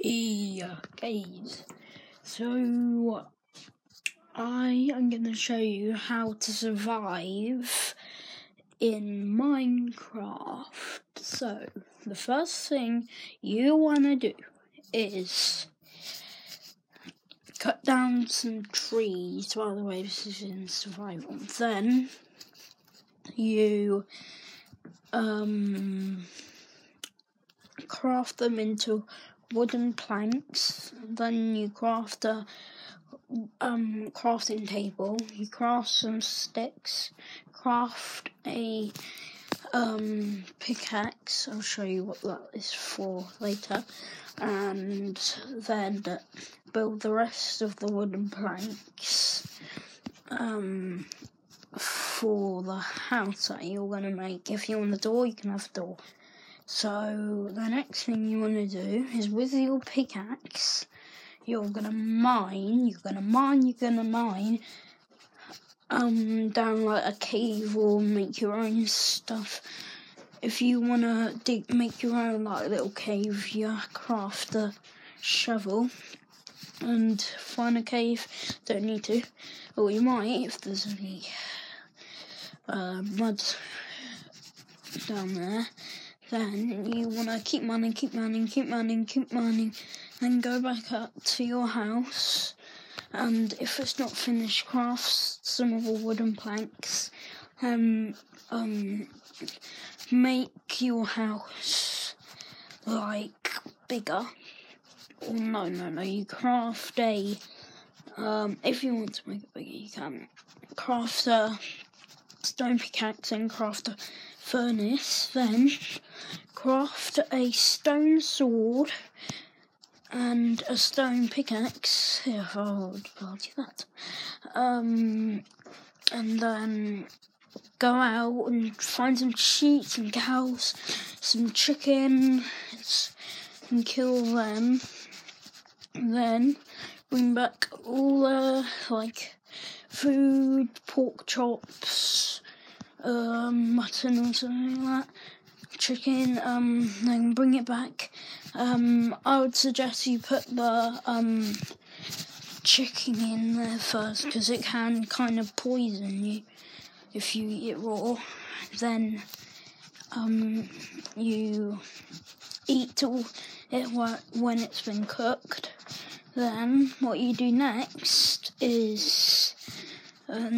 Yeah, guys. So I am going to show you how to survive in Minecraft. So the first thing you want to do is cut down some trees. By the way, this is in survival. Then you um craft them into wooden planks. Then you craft a um, crafting table. You craft some sticks. Craft a um, pickaxe. I'll show you what that is for later. And then build the rest of the wooden planks um, for the house that you're going to make. If you want a door, you can have a door. So the next thing you want to do is with your pickaxe, you're gonna mine. You're gonna mine. You're gonna mine. Um, down like a cave or make your own stuff. If you wanna dig, make your own like little cave, you craft a shovel and find a cave. Don't need to, or you might if there's any uh, mud down there then you want to keep mining, keep mining, keep mining, keep mining, then go back up to your house. And if it's not finished, craft some of the wooden planks. Um, um, make your house like bigger. No, no, no. You craft a. Um, if you want to make it bigger, you can craft a stone pickaxe and craft a furnace. Then craft a stone sword and a stone pickaxe. Yeah, I would argue that. Um, and then go out and find some sheep, some cows, some chickens, and kill them. And then bring back all the like food, pork chops, um, mutton or something like that chicken, um, then bring it back. Um, I would suggest you put the um, chicken in there first because it can kind of poison you if you eat it raw. Then um, you eat all it when it's been cooked. Then what you do next is uh,